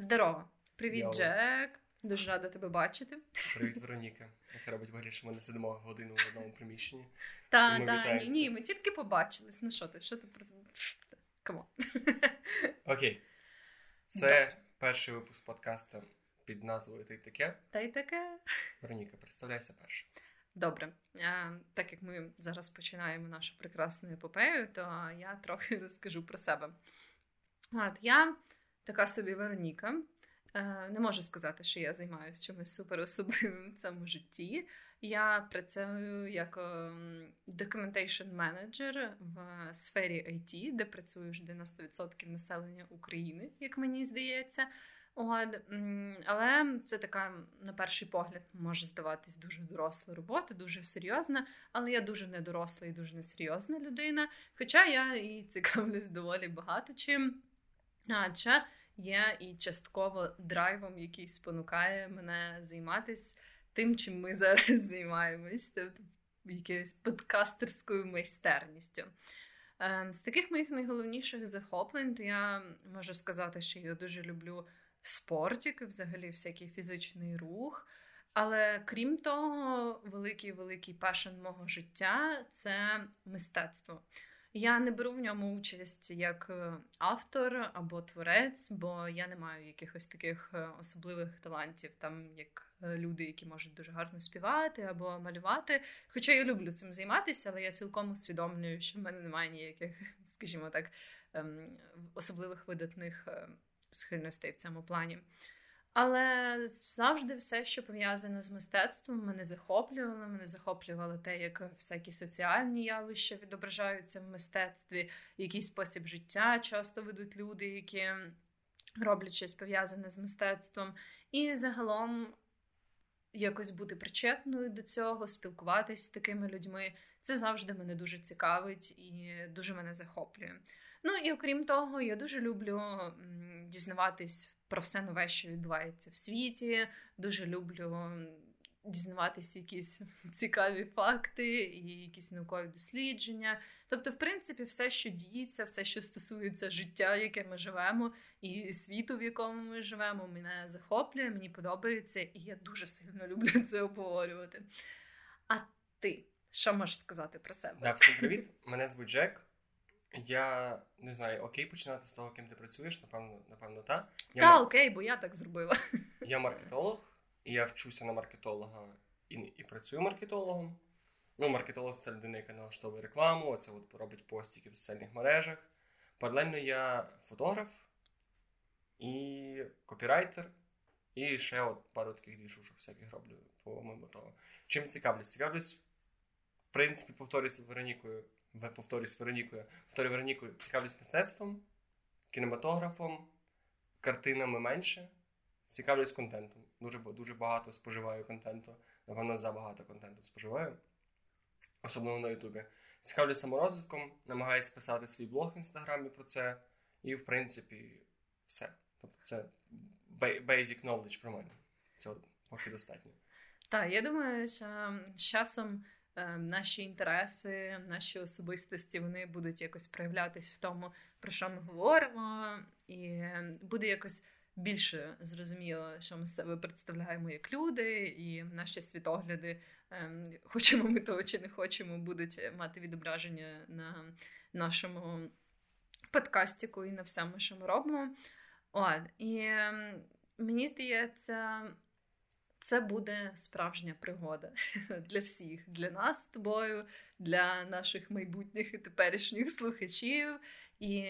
Здорово! Привіт, Yo. Джек! Дуже рада тебе бачити. Привіт, Вероніка, яка робить вигляд, що ми не сидимо годину в одному приміщенні. Та, Ми та, ні, ні, ми тільки побачились. Ну що ти? Що ти про come on. Окей. Це перший випуск подкасту під назвою Ти таке. Та й таке. Вероніка, представляйся перше. Добре, а, так як ми зараз починаємо нашу прекрасну епопею, то я трохи розкажу про себе. От, я така собі Вероніка. Е, Не можу сказати, що я займаюся чимось суперособливим в цьому житті. Я працюю як ем, documentation manager в сфері IT, де працюєш 90% населення України, як мені здається. От, але це така, на перший погляд, може здаватись дуже доросла робота, дуже серйозна. Але я дуже недоросла і дуже несерйозна людина. Хоча я і цікавлюсь доволі багато чим. Адже є і частково драйвом, який спонукає мене займатися тим, чим ми зараз займаємось, тобто якоюсь подкастерською майстерністю. Ем, З таких моїх найголовніших захоплень, то я можу сказати, що я дуже люблю спортик, взагалі всякий фізичний рух. Але крім того, великий великий пашен мого життя це мистецтво. Я не беру в ньому участь як е, автор або творець, бо я не маю якихось таких е, особливих талантів, там як е, люди, які можуть дуже гарно співати або малювати. Хоча я люблю цим займатися, але я цілком усвідомлюю, що в мене немає ніяких, скажімо так, ем, особливих видатних схильностей в цьому плані. Але завжди все, що пов'язано з мистецтвом, мене захоплювало. Мене захоплювало те, як всякі соціальні явища відображаються в мистецтві, який спосіб життя часто ведуть люди, які роблять щось пов'язане з мистецтвом. І загалом якось бути причетною до цього, спілкуватись з такими людьми. Це завжди мене дуже цікавить і дуже мене захоплює. Ну і окрім того, я дуже люблю дізнаватись про все нове, що відбувається в світі. Дуже люблю дізнаватися якісь цікаві факти і якісь наукові дослідження. Тобто, в принципі, все, що діється, все, що стосується життя, яке ми живемо, і світу, в якому ми живемо, мене захоплює, мені подобається, і я дуже сильно люблю це обговорювати. А ти що можеш сказати про себе? Да, всім привіт. Мене звуть Джек. Я не знаю, окей починати з того, ким ти працюєш, напевно, напевно, та. Я, Та мар- окей, бо я так зробила. я маркетолог, і я вчуся на маркетолога і, і працюю маркетологом. Ну, маркетолог це людина, яка налаштовує рекламу, це от робить постіки в соціальних мережах. Паралельно я фотограф і копірайтер, і ще от пару таких двішушок всяких роблю помимо того. Чим цікавлюсь? Цікавлюсь, в принципі, повторюсь з Веронікою, повторюсь Веронікою, повторюю Веронікою, цікавлюсь мистецтвом, кінематографом, картинами менше. Цікавлюсь контентом. Дуже, дуже багато споживаю контенту. Напевно, забагато контенту споживаю. Особливо на Ютубі. Цікавлюсь саморозвитком, намагаюся писати свій блог в інстаграмі про це. І, в принципі, все. Тобто це ba- basic knowledge про мене. Цього поки достатньо. Так, я думаю, що з часом наші інтереси, наші особистості вони будуть якось проявлятись в тому, про що ми говоримо, і буде якось більше зрозуміло, що ми себе представляємо як люди, і наші світогляди, е, хочемо ми того чи не хочемо, будуть мати відображення на нашому подкастіку і на всьому, що ми робимо. От, і ем, мені здається, це буде справжня пригода для всіх, для нас з тобою, для наших майбутніх і теперішніх слухачів. І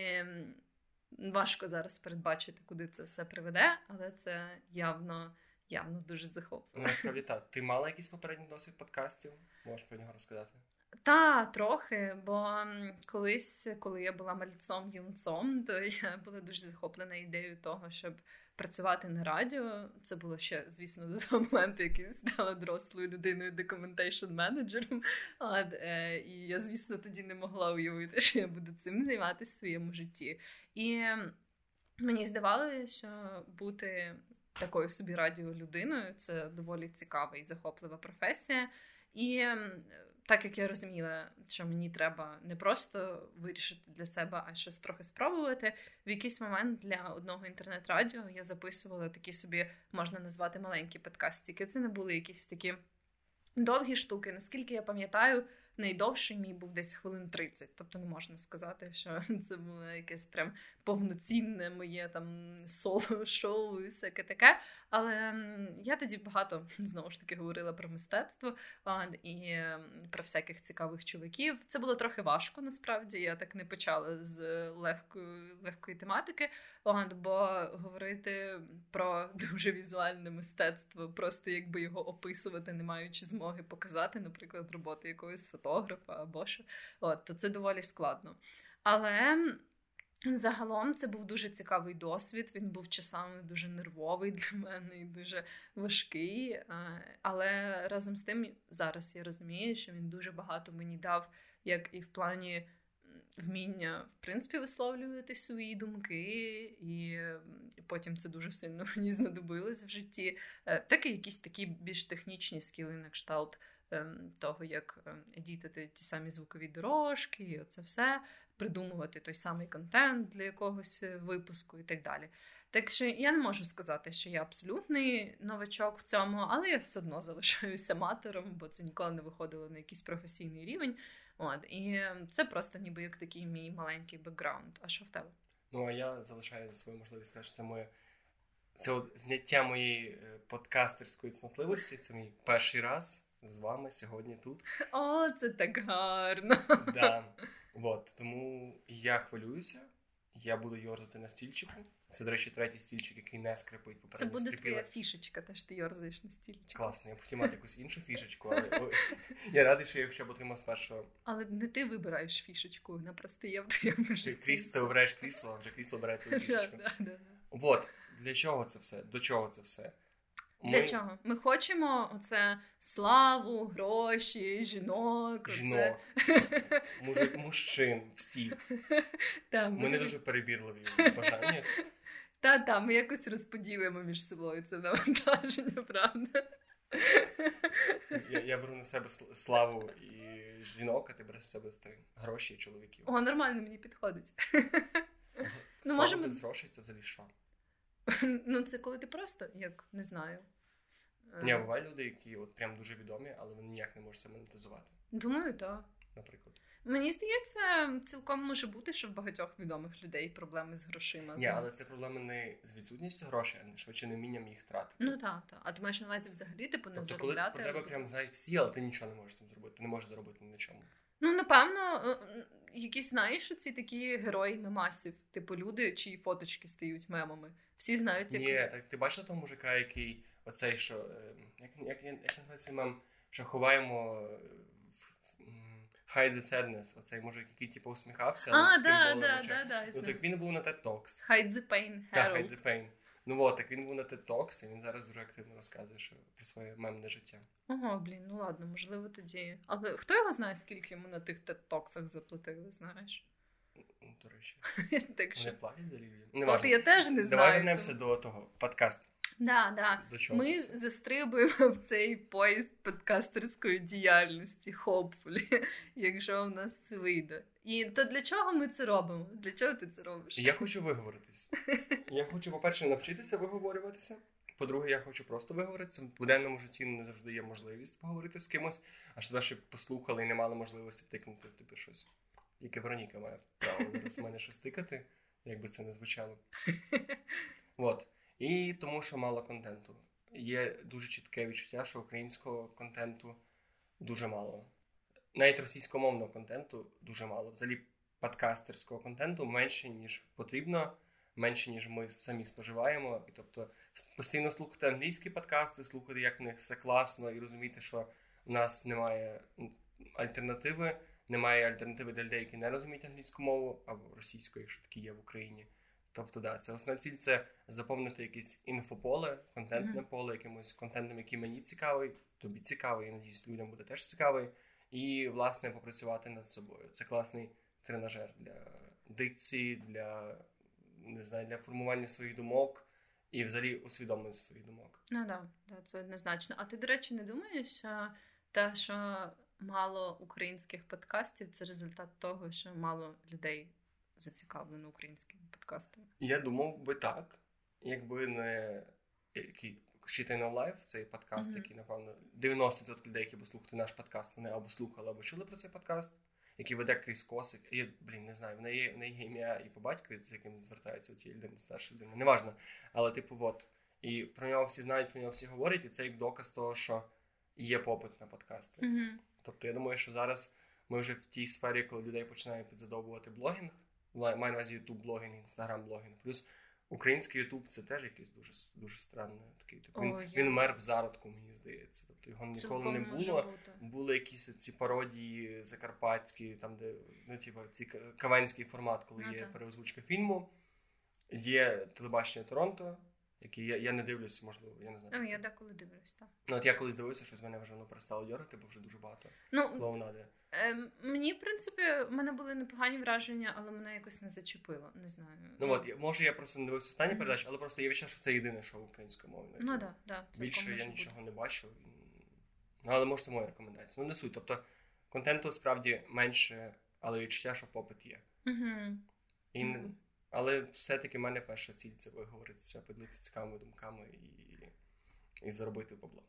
важко зараз передбачити, куди це все приведе, але це явно, явно дуже Ну, захопливо. Насправді так. Ти мала якийсь попередній досвід подкастів? Можеш про нього розказати? Та, трохи, бо колись, коли я була мальцом юнцом, то я була дуже захоплена ідеєю того, щоб працювати на радіо. Це було ще, звісно, до того моменту, як я стала дорослою людиною документейшн менеджером. Е, і я, звісно, тоді не могла уявити, що я буду цим займатися в своєму житті. І мені здавалося, що бути такою собі радіолюдиною це доволі цікава і захоплива професія. І так як я розуміла, що мені треба не просто вирішити для себе, а щось трохи спробувати. В якийсь момент для одного інтернет-радіо я записувала такі собі, можна назвати маленькі подкастики. Це не були якісь такі довгі штуки. Наскільки я пам'ятаю, найдовший мій був десь хвилин 30. Тобто не можна сказати, що це було якесь прям повноцінне моє там соло-шоу і всяке таке. Але я тоді багато знову ж таки говорила про мистецтво і про всяких цікавих чуваків. Це було трохи важко, насправді. Я так не почала з легкої легкої тематики, бо говорити про дуже візуальне мистецтво, просто якби його описувати, не маючи змоги показати, наприклад, роботи якогось фотографа або що, от, то це доволі складно. Але Загалом це був дуже цікавий досвід. Він був часами дуже нервовий для мене і дуже важкий. Але разом з тим, зараз я розумію, що він дуже багато мені дав, як і в плані вміння, в принципі, висловлювати свої думки, і потім це дуже сильно мені знадобилось в житті. Е, так і якісь такі більш технічні скіли на кшталт. Ем, того, як ем, едітити ті самі звукові дорожки, і оце все придумувати той самий контент для якогось е, випуску і так далі. Так що я не можу сказати, що я абсолютний новачок в цьому, але я все одно залишаюся аматором, бо це ніколи не виходило на якийсь професійний рівень. От, І це просто ніби як такий мій маленький бекграунд. А що в тебе? Ну, а я залишаю свою можливість сказати, що це моє це от зняття моєї е, подкастерської цнотливості. Це мій перший раз з вами сьогодні тут. О, це так гарно. Да. От, тому я хвилююся, я буду йорзати на стільчику. Це, до речі, третій стільчик, який не скрипить. попередньо. Це буде скрипіла. твоя фішечка, те що ти йорзаєш на стільчику. Класно, я б хотів мати якусь іншу фішечку, але я радий, що я хоча б отримав спершу. Але не ти вибираєш фішечку, вона просто є в твоєму житті. Кріс, ти обираєш крісло, а вже крісло бере твою фішечку. От, для чого це все? До чого це все? Для ми... чого? Ми хочемо оце славу, гроші, жінок. Жінок, оце... Мужик, мужчин, всіх. Ми... ми не дуже перебірливі в бажаннях. Та, та, ми якось розподілимо між собою це навантаження, правда? Я я беру на себе славу і жінок, а ти береш себе гроші і чоловіків. О, нормально мені підходить. Ну, Слава можемо... без грошей це взагалі що? Ну, це коли ти просто, як не знаю. Ні, е. бувають люди, які от прям дуже відомі, але вони ніяк не можуть це монетизувати. Думаю, так. Наприклад. Мені здається, цілком може бути, що в багатьох відомих людей проблеми з грошима. Ні, але це проблеми не з відсутністю грошей, а швидше не вмінням їх тратити. Ну так, так. А ти маєш на увазі взагалі типу не тобто, заробляти? Коли про тебе прям знають всі, але ти нічого не можеш з цим зробити. Ти не можеш заробити ні на чому. Ну, напевно, е, якісь знаєш ці такі герої мемасів, типу люди, чиї фоточки стають мемами. Всі знають, як... Ні, так ти бачила того мужика, який оцей, що ем, як як, як, як називається мем, що ховаємо Hide the Sadness, оцей мужик, який типу усміхався, але а, да, да, да, да, Ну так він був на TED Talks. Hide the Pain. Так, Hide the Pain. Ну от, так він був на TED Talks, і він зараз дуже активно розказує що про своє мемне життя. Ого, блін, ну ладно, можливо, тоді. Але хто його знає, скільки йому на тих TED Talksах заплатили, знаєш? До речі, так що... Вони платять за рівні. От я теж не знаю. Давай вернемося до того подкасту. Да, да. До чого Ми це? застрибуємо в цей поїзд подкастерської діяльності, hopefully, якщо в нас вийде. І то для чого ми це робимо? Для чого ти це робиш? Я хочу виговоритись. Я хочу, по-перше, навчитися виговорюватися. По-друге, я хочу просто виговоритися. В буденному житті не завжди є можливість поговорити з кимось, аж тебе ще послухали і не мали можливості тикнути тобі щось. Яке Вероніка має право зараз мене щось тикати, як би це не звучало. От. І тому, що мало контенту. Є дуже чітке відчуття, що українського контенту дуже мало. Навіть російськомовного контенту дуже мало. Взагалі, подкастерського контенту менше, ніж потрібно, менше, ніж ми самі споживаємо. І тобто постійно слухати англійські подкасти, слухати, як в них все класно, і розуміти, що в нас немає альтернативи, немає альтернативи для людей, які не розуміють англійську мову або російську, якщо такі є в Україні. Тобто, да, це основна ціль це заповнити якесь інфополе, контентне mm-hmm. поле, якимось контентом, який мені цікавий, тобі цікавий, я надіюсь, людям буде теж цікавий. І, власне, попрацювати над собою. Це класний тренажер для дикції, для не знаю, для формування своїх думок і взагалі усвідомлення своїх думок. Ну да, да, це однозначно. А ти, до речі, не думаєш, що те, що мало українських подкастів це результат того, що мало людей зацікавлено українськими подкастами. Я думав би так, якби не який I Know цей подкаст, mm-hmm. який, напевно, 90% людей, які послухали наш подкаст, вони або слухали, або чули про цей подкаст, який веде Кріс Косик. І, блін, не знаю, в неї, в неї є ім'я і по батькові, з яким звертаються ті людини, старші людини. Неважно. Але, типу, от. І про нього всі знають, про нього всі говорять, і це як доказ того, що є попит на подкасти. Mm-hmm. Тобто, я думаю, що зараз ми вже в тій сфері, коли людей починають підзадовбувати блогінг, маю на увазі ютуб блогінг інстаграм блогінг плюс український Ютуб це теж якийсь дуже дуже странний такий. Так, він, О, він мер в зародку, мені здається. Тобто його ніколи не було. Були якісь ці пародії закарпатські, там де ну, типу, ці кавенський формат, коли ну, є так. переозвучка фільму. Є телебачення Торонто, які я я не дивлюся, можливо, я не знаю. Ну, я деколи дивлюсь, так. Ну, от я колись дивився, що з мене вже воно перестало дьорати, бо вже дуже багато ну, клоунади. Е, мені, в принципі, в мене були непогані враження, але мене якось не зачепило. Не знаю. Ну от, може, я просто не дивився останні mm-hmm. передачі, але просто є відчуття, що це єдине шоу українською мовою. Ну да, да, Більше я нічого бути. не бачу. Ну, але може це моя рекомендація. Ну, не суть. Тобто, контенту справді менше, але відчуття, що попит є. Mm-hmm. І mm-hmm. Але все-таки в мене перша ціль це виговоритися, поділитися цікавими думками і і заробити бабло.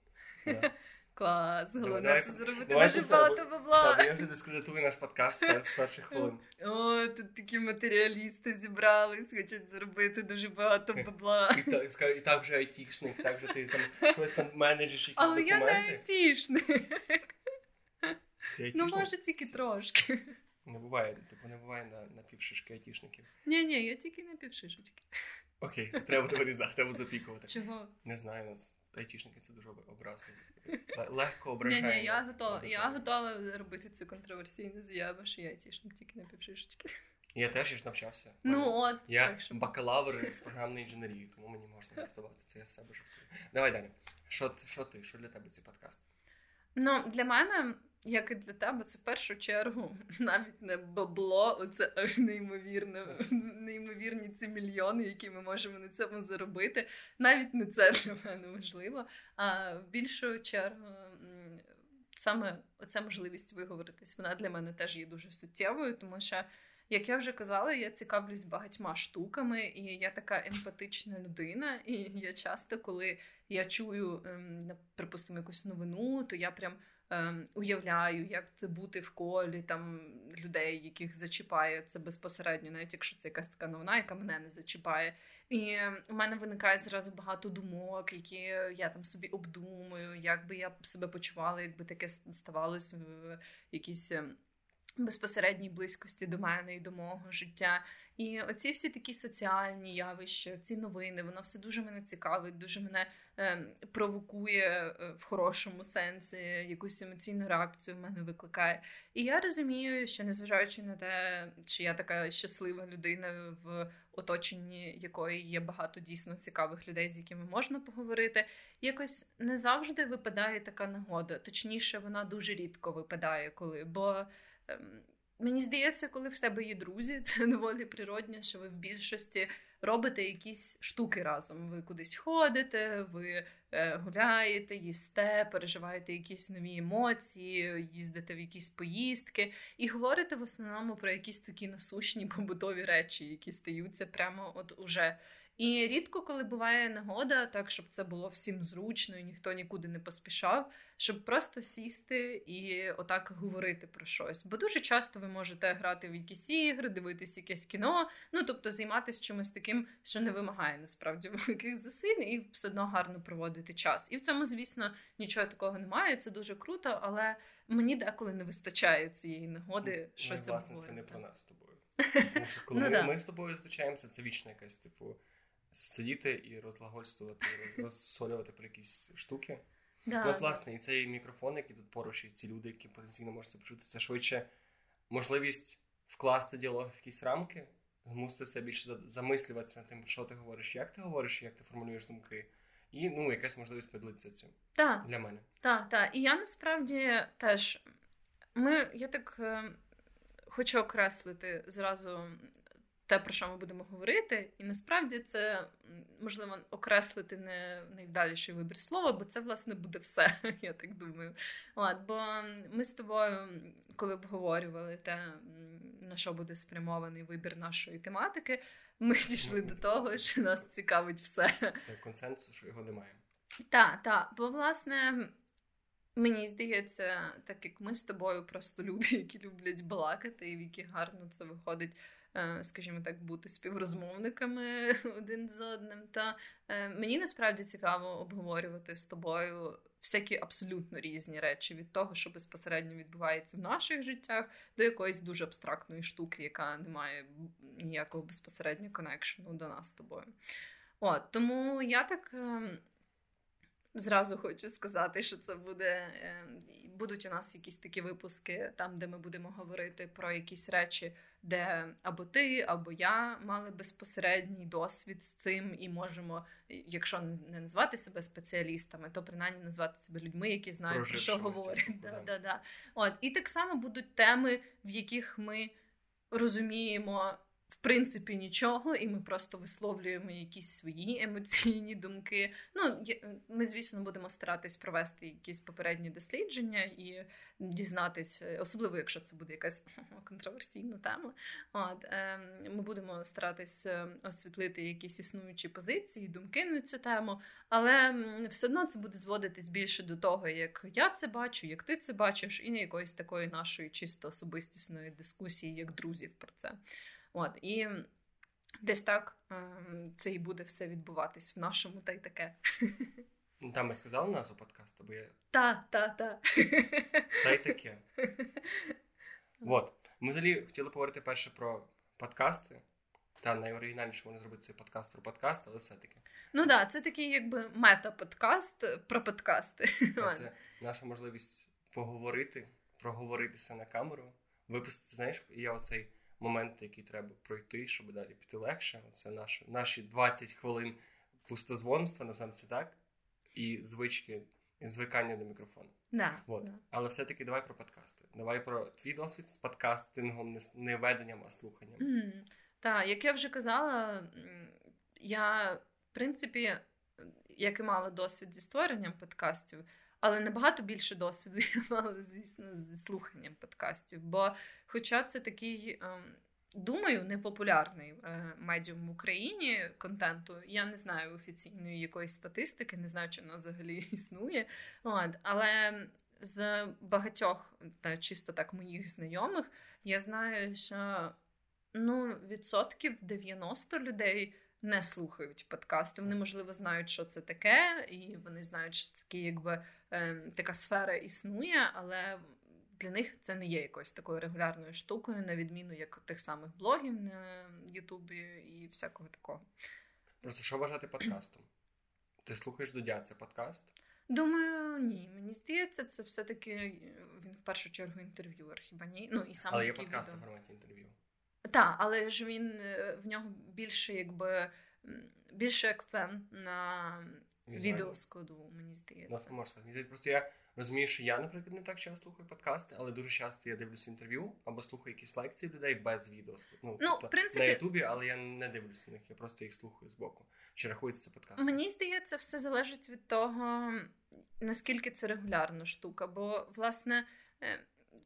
Клас, головне це заробити дуже багато бабла. Так, я вже дискредитую наш подкаст з перших хвилин. О, тут такі матеріалісти зібрались, хочуть заробити дуже багато бабла. І так, і так вже айтішник, так вже ти там щось там менеджиш, якісь документи. Але я не айтішник. Ну, може, тільки трошки. Не буває, типу не буває на на півшишки айтішників. Ні, ні, я тільки на півшишечки. Окей, це треба вирізати, треба запікувати. Чого? Не знаю, нас айтішники це дуже образливо. Легко ображає. Ні, ні, я готова, я готова робити цю контроверсійну заяву, що я айтішник тільки на півшишечки. Я теж я ж навчався. Ну от. Я так, що... бакалавр з програмної інженерії, тому мені можна жартувати. Це я з себе жартую. Давай далі. Що, що ти? Що для тебе цей подкаст? Ну, для мене як і для тебе, це в першу чергу навіть не бабло, це аж неймовірне, неймовірні ці мільйони, які ми можемо на цьому заробити. Навіть не це для мене важливо. А в більшу чергу саме оця можливість виговоритись, вона для мене теж є дуже суттєвою, тому що. Як я вже казала, я цікавлюсь багатьма штуками, і я така емпатична людина. І я часто, коли я чую, ем, припустимо, якусь новину, то я прям уявляю, як це бути в колі там людей, яких зачіпає це безпосередньо, навіть якщо це якась така новина, яка мене не зачіпає. І у мене виникає зразу багато думок, які я там собі обдумую, як би я себе почувала, якби таке ставалося в якійсь. Ем, безпосередній близькості до мене і до мого життя. І оці всі такі соціальні явища, ці новини, воно все дуже мене цікавить, дуже мене е, провокує в хорошому сенсі, якусь емоційну реакцію в мене викликає. І я розумію, що незважаючи на те, чи я така щаслива людина, в оточенні якої є багато дійсно цікавих людей, з якими можна поговорити, якось не завжди випадає така нагода. Точніше, вона дуже рідко випадає, коли бо. Ем, мені здається, коли в тебе є друзі, це доволі природне, що ви в більшості робите якісь штуки разом. Ви кудись ходите, ви е, гуляєте, їсте, переживаєте якісь нові емоції, їздите в якісь поїздки і говорите в основному про якісь такі насущні побутові речі, які стаються прямо от уже. І рідко, коли буває нагода, так щоб це було всім зручно і ніхто нікуди не поспішав, щоб просто сісти і отак говорити про щось. Бо дуже часто ви можете грати в якісь ігри, дивитись якесь кіно, ну тобто займатися чимось таким, що не вимагає насправді великих зусиль, і все одно гарно проводити час. І в цьому, звісно, нічого такого немає. Це дуже круто, але мені деколи не вистачає цієї нагоди ну, щось ну, власне, Це не про нас з тобою. Тому що коли ну, ми, ми з тобою зустрічаємося, це вічна якась типу сидіти і розлагольствувати, розсолювати про якісь штуки. Да, ну, от, власне, і цей мікрофон, який тут поруч, і ці люди, які потенційно можуть це почути, це швидше можливість вкласти діалог в якісь рамки, змусити себе більше замислюватися над тим, що ти говориш, як ти говориш, як ти формулюєш думки. І ну, якась можливість поділитися цим так. для мене. Так, так. І я насправді теж ми, я так е, хочу окреслити зразу те, про що ми будемо говорити, і насправді це можливо окреслити не найвдаліший вибір слова, бо це власне буде все, я так думаю. От, Бо ми з тобою, коли обговорювали те, на що буде спрямований вибір нашої тематики, ми дійшли до того, що нас цікавить все. Консенсус, що його немає. Так, так. Бо, власне, мені здається, так як ми з тобою просто люди, які люблять балакати, і в яких гарно це виходить. Е, скажімо так, бути співрозмовниками один з одним. Та е, мені насправді цікаво обговорювати з тобою всякі абсолютно різні речі від того, що безпосередньо відбувається в наших життях, до якоїсь дуже абстрактної штуки, яка не має ніякого безпосереднього коннекшену до нас з тобою. От, Тому я так. Зразу хочу сказати, що це буде. Ем, будуть у нас якісь такі випуски, там, де ми будемо говорити про якісь речі, де або ти, або я мали безпосередній досвід з цим, і можемо, якщо не назвати себе спеціалістами, то принаймні назвати себе людьми, які знають про що говорять. Да, да, да. От і так само будуть теми, в яких ми розуміємо принципі нічого, і ми просто висловлюємо якісь свої емоційні думки. Ну, ми, звісно, будемо старатись провести якісь попередні дослідження і дізнатись, особливо якщо це буде якась контроверсійна тема. От ем, ми будемо старатись е, освітлити якісь існуючі позиції, думки на цю тему, але все одно це буде зводитись більше до того, як я це бачу, як ти це бачиш, і не якоїсь такої нашої чисто особистісної дискусії, як друзів про це. От, І десь так ем, це і буде все відбуватись в нашому та й таке. Ну, там ми сказали назву подкасту, бо я. Та, та, та. Та й таке. От. Ми взагалі хотіли поговорити перше про подкасти. Та найоригінальніше можна зробити цей подкаст про подкаст, але все-таки. Ну так, да, це такий якби мета-подкаст про подкасти. Це наша можливість поговорити, проговоритися на камеру, випустити, знаєш, я оцей моменти, які треба пройти, щоб далі піти легше. Це наші, наші 20 хвилин пустозвонства, називаємо це так, і звички, і звикання до мікрофону. Да, От. да. Але все-таки давай про подкасти. Давай про твій досвід з подкастингом, не веденням, а слуханням. Mm, так, як я вже казала, я, в принципі, як і мала досвід зі створенням подкастів. Але набагато більше досвіду я мала, звісно, зі слуханням подкастів. Бо, хоча це такий, ем, думаю, непопулярний е, медіум в Україні контенту, я не знаю офіційної якоїсь статистики, не знаю, чи вона взагалі існує. Але з багатьох, та чисто так моїх знайомих, я знаю, що ну, відсотків 90 людей не слухають подкасти. Вони, можливо, знають, що це таке, і вони знають, що такі, якби е, така сфера існує, але для них це не є якоюсь такою регулярною штукою, на відміну як тих самих блогів на Ютубі і всякого такого. Просто що вважати подкастом? Ти слухаєш Дудя, це подкаст? Думаю, ні. Мені здається, це все-таки він в першу чергу інтерв'юер, хіба ні? Ну, і сам Але є подкаст у форматі інтерв'ю. Так, але ж він е, в нього більше, якби більше акцент на відеоскладу, мені здається. Ну, можна сказати. Просто я розумію, що я, наприклад, не так часто слухаю подкасти, але дуже часто я дивлюся інтерв'ю або слухаю якісь лекції людей без відео. Ну, ну тобто, в принципі... на Ютубі, але я не дивлюся на них, я просто їх слухаю з боку. Чи рахується це подкаст? Мені здається, все залежить від того, наскільки це регулярна штука. Бо, власне, е,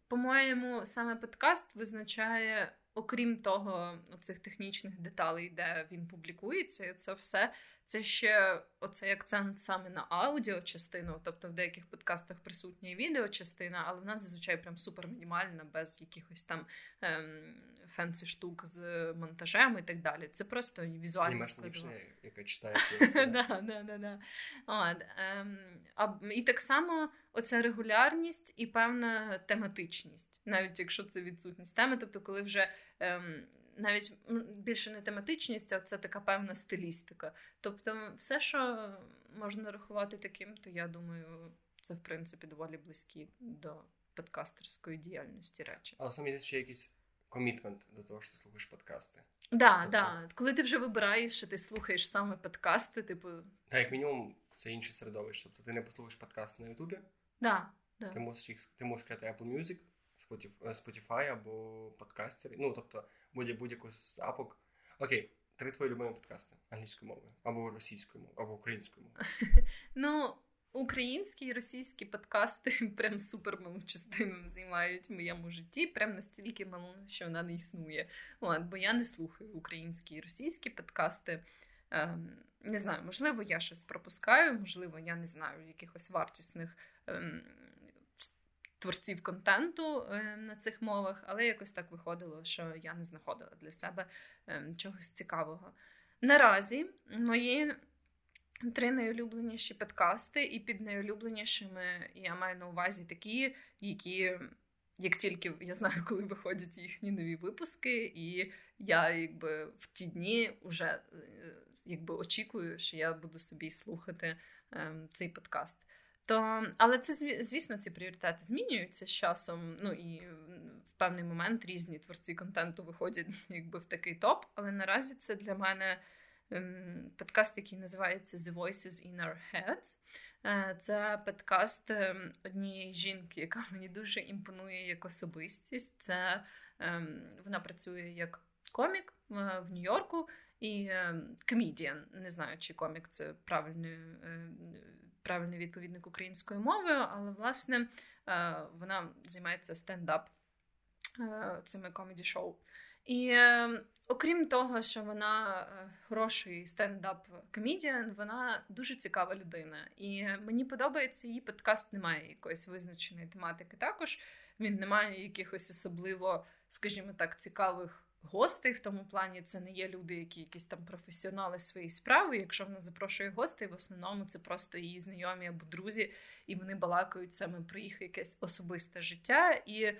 по-моєму, саме подкаст визначає окрім того, цих технічних деталей, де він публікується, це все це ще оцей акцент саме на аудіо частину, тобто в деяких подкастах присутня і відео частина, але в нас зазвичай прям супер мінімальна, без якихось там ем, фенсі штук з монтажем і так далі. Це просто візуальна складова. яка читає. І так само оця регулярність і певна тематичність, навіть якщо це відсутність теми, тобто, коли вже. Ем, навіть більше не тематичність, а це така певна стилістика. Тобто, все, що можна рахувати таким, то я думаю, це в принципі доволі близькі до подкастерської діяльності речі. Але саме ще якийсь комітмент до того, що ти слухаєш подкасти. Да, тобто... да. Коли ти вже вибираєш, що ти слухаєш саме подкасти, типу. Так, як мінімум, це інше середовище. Тобто ти не послухаєш подкаст на Ютубі. Да, да. Ти можеш їх ти можеш сказати Apple Music, Spotify або подкастери. Ну, тобто, будь-яку з апок, Окей, три твої любимі подкасти англійською мовою, або російською мовою, або українською мовою. Ну, українські і російські подкасти прям супер малу частину займають в моєму житті, прям настільки мало, що вона не існує. Ладно, бо я не слухаю українські і російські подкасти. Ем, не знаю, можливо, я щось пропускаю, можливо, я не знаю якихось вартісних ем, творців контенту ем, на цих мовах, але якось так виходило, що я не знаходила для себе ем, чогось цікавого. Наразі мої три найулюбленіші подкасти, і під найулюбленішими я маю на увазі такі, які. Як тільки я знаю, коли виходять їхні нові випуски, і я якби в ті дні вже е, якби очікую, що я буду собі слухати ем, цей подкаст. То, Але це звісно, ці пріоритети змінюються з часом. Ну і в певний момент різні творці контенту виходять якби в такий топ. Але наразі це для мене ем, подкаст, який називається The Voices in Our Heads. Е, це подкаст ем, однієї жінки, яка мені дуже імпонує як особистість. Це ем, вона працює як комік е, в Нью-Йорку і комедіан. Не знаю, чи комік це правильний, е, правильний відповідник українською мовою, але власне вона займається стендап цими комеді-шоу. І окрім того, що вона хороший стендап-комедіан, вона дуже цікава людина. І мені подобається її подкаст, немає якоїсь визначеної тематики. Також він не має якихось особливо, скажімо так, цікавих гостей. В тому плані це не є люди, які якісь там професіонали своєї справи. Якщо вона запрошує гостей, в основному це просто її знайомі або друзі, і вони балакають саме про їх якесь особисте життя. І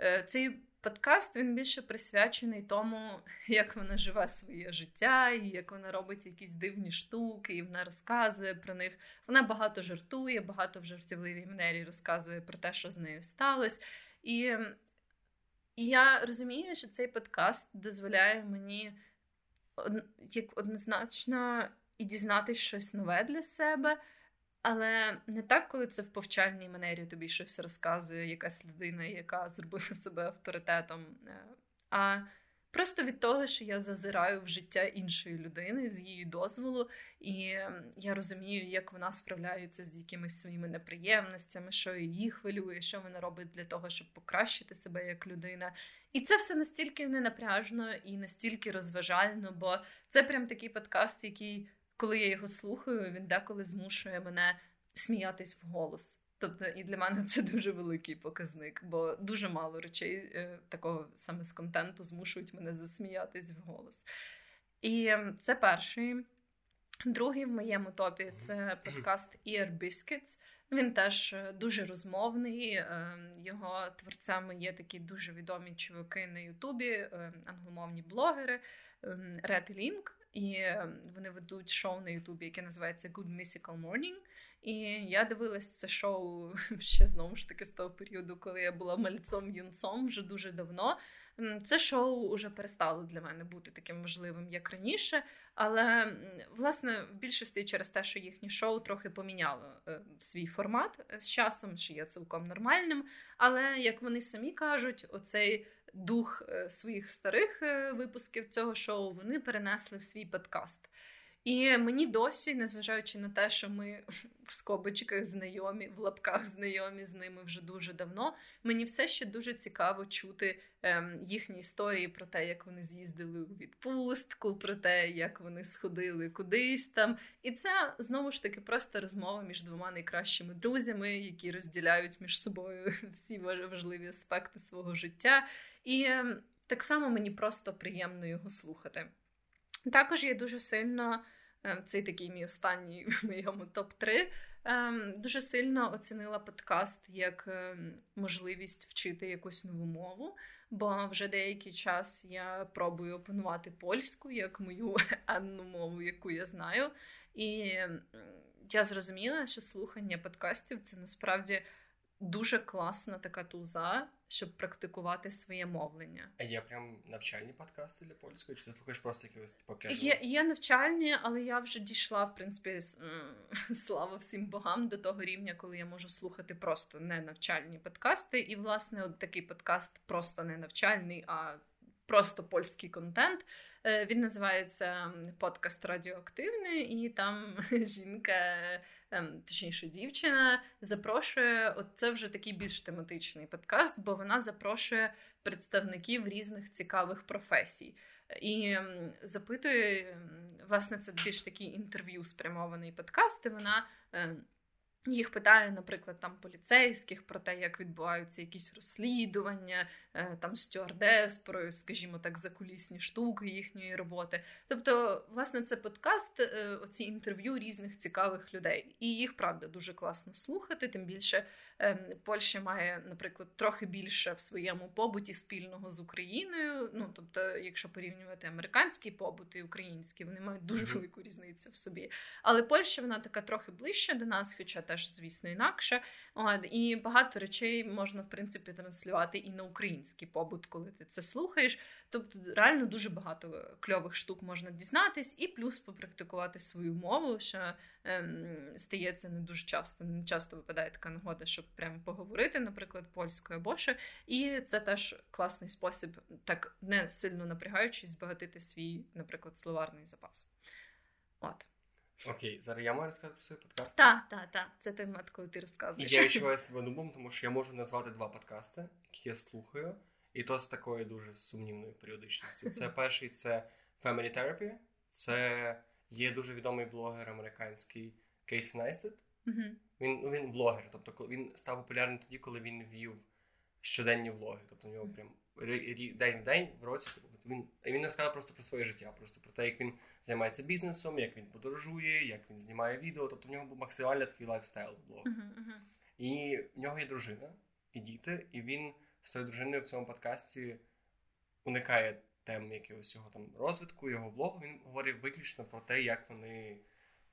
е, цей подкаст він більше присвячений тому, як вона живе своє життя, і як вона робить якісь дивні штуки, і вона розказує про них. Вона багато жартує, багато в жартівливій манері розказує про те, що з нею сталося. І і я розумію, що цей подкаст дозволяє мені як однозначно і дізнатися щось нове для себе, але не так, коли це в повчальній манері тобі щось розказує якась людина, яка зробила себе авторитетом. Е, а Просто від того, що я зазираю в життя іншої людини з її дозволу, і я розумію, як вона справляється з якимись своїми неприємностями, що її хвилює, що вона робить для того, щоб покращити себе як людина. І це все настільки ненапряжно і настільки розважально, бо це прям такий подкаст, який, коли я його слухаю, він деколи змушує мене сміятись вголос. Тобто і для мене це дуже великий показник, бо дуже мало речей е, такого саме з контенту змушують мене засміятись в голос. І це перший. Другий в моєму топі це подкаст Ear Biscuits. Він теж е, дуже розмовний. Е, його творцями є такі дуже відомі чуваки на Ютубі, англомовні блогери Red Link. І вони ведуть шоу на Ютубі, яке називається Good Mystical Morning. І я дивилась це шоу ще знову ж таки з того періоду, коли я була мальцом юнцом вже дуже давно. Це шоу вже перестало для мене бути таким важливим, як раніше. Але власне в більшості через те, що їхнє шоу трохи поміняло е, свій формат е, з часом, що є цілком нормальним. Але як вони самі кажуть, оцей дух е, своїх старих випусків цього шоу вони перенесли в свій подкаст. І мені досі, незважаючи на те, що ми в скобочках знайомі, в лапках знайомі з ними вже дуже давно, мені все ще дуже цікаво чути ем, їхні історії про те, як вони з'їздили у відпустку, про те, як вони сходили кудись там. І це знову ж таки просто розмова між двома найкращими друзями, які розділяють між собою всі важливі аспекти свого життя. І ем, так само мені просто приємно його слухати. Також я дуже сильно цей такий мій останній в моєму топ-3. Ем, дуже сильно оцінила подкаст як ем, можливість вчити якусь нову мову, бо вже деякий час я пробую опанувати польську як мою енну мову, яку я знаю. І я зрозуміла, що слухання подкастів це насправді дуже класна така туза, щоб практикувати своє мовлення. А є прям навчальні подкасти для польської? Чи ти слухаєш просто якогось типу Є, є навчальні, але я вже дійшла, в принципі, слава всім богам, до того рівня, коли я можу слухати просто не навчальні подкасти. І, власне, от такий подкаст просто не навчальний, а просто польський контент. Е, він називається Подкаст Радіоактивний, і там жінка, точніше, дівчина, запрошує. От це вже такий більш тематичний подкаст, бо вона запрошує представників різних цікавих професій. І запитує, власне, це більш такий інтерв'ю спрямований подкаст. і Вона ем, їх питає, наприклад, там поліцейських про те, як відбуваються якісь розслідування, е, там стюардес, про, скажімо так, закулісні штуки їхньої роботи. Тобто, власне, це подкаст, е, оці інтерв'ю різних цікавих людей. І їх правда дуже класно слухати, тим більше Польща має, наприклад, трохи більше в своєму побуті спільного з Україною. Ну тобто, якщо порівнювати американський побут і український, вони мають дуже велику різницю в собі. Але Польща вона така трохи ближче до нас, хоча теж, звісно, інакше. От, І багато речей можна в принципі транслювати і на український побут, коли ти це слухаєш. Тобто, реально дуже багато кльових штук можна дізнатись, і плюс попрактикувати свою мову, що ем, стається не дуже часто. Не часто випадає така нагода, щоб прямо поговорити, наприклад, польською або ще. І це теж класний спосіб, так не сильно напрягаючись, збагатити свій, наприклад, словарний запас. От. Окей, зараз я маю розказати про свій подкаст? Так, так, так. Це той момент, коли ти розказуєш. І я відчуваю себе нубом, тому що я можу назвати два подкасти, які я слухаю, і то з такою дуже сумнівною періодичністю. Це перший це Family Therapy. Це є дуже відомий блогер американський Кейсі Найстед. Mm-hmm. Він ну, він блогер, тобто він став популярним тоді, коли він вів щоденні влоги. Тобто у нього прям день в день в році. Тобто він він розказав просто про своє життя, просто про те, як він займається бізнесом, як він подорожує, як він знімає відео. Тобто в нього був максимально такий лайфстайл блог. Uh-huh, uh-huh. І в нього є дружина і діти, і він з цією дружиною в цьому подкасті уникає тем якогось його там розвитку, його влогу. Він говорить виключно про те, як вони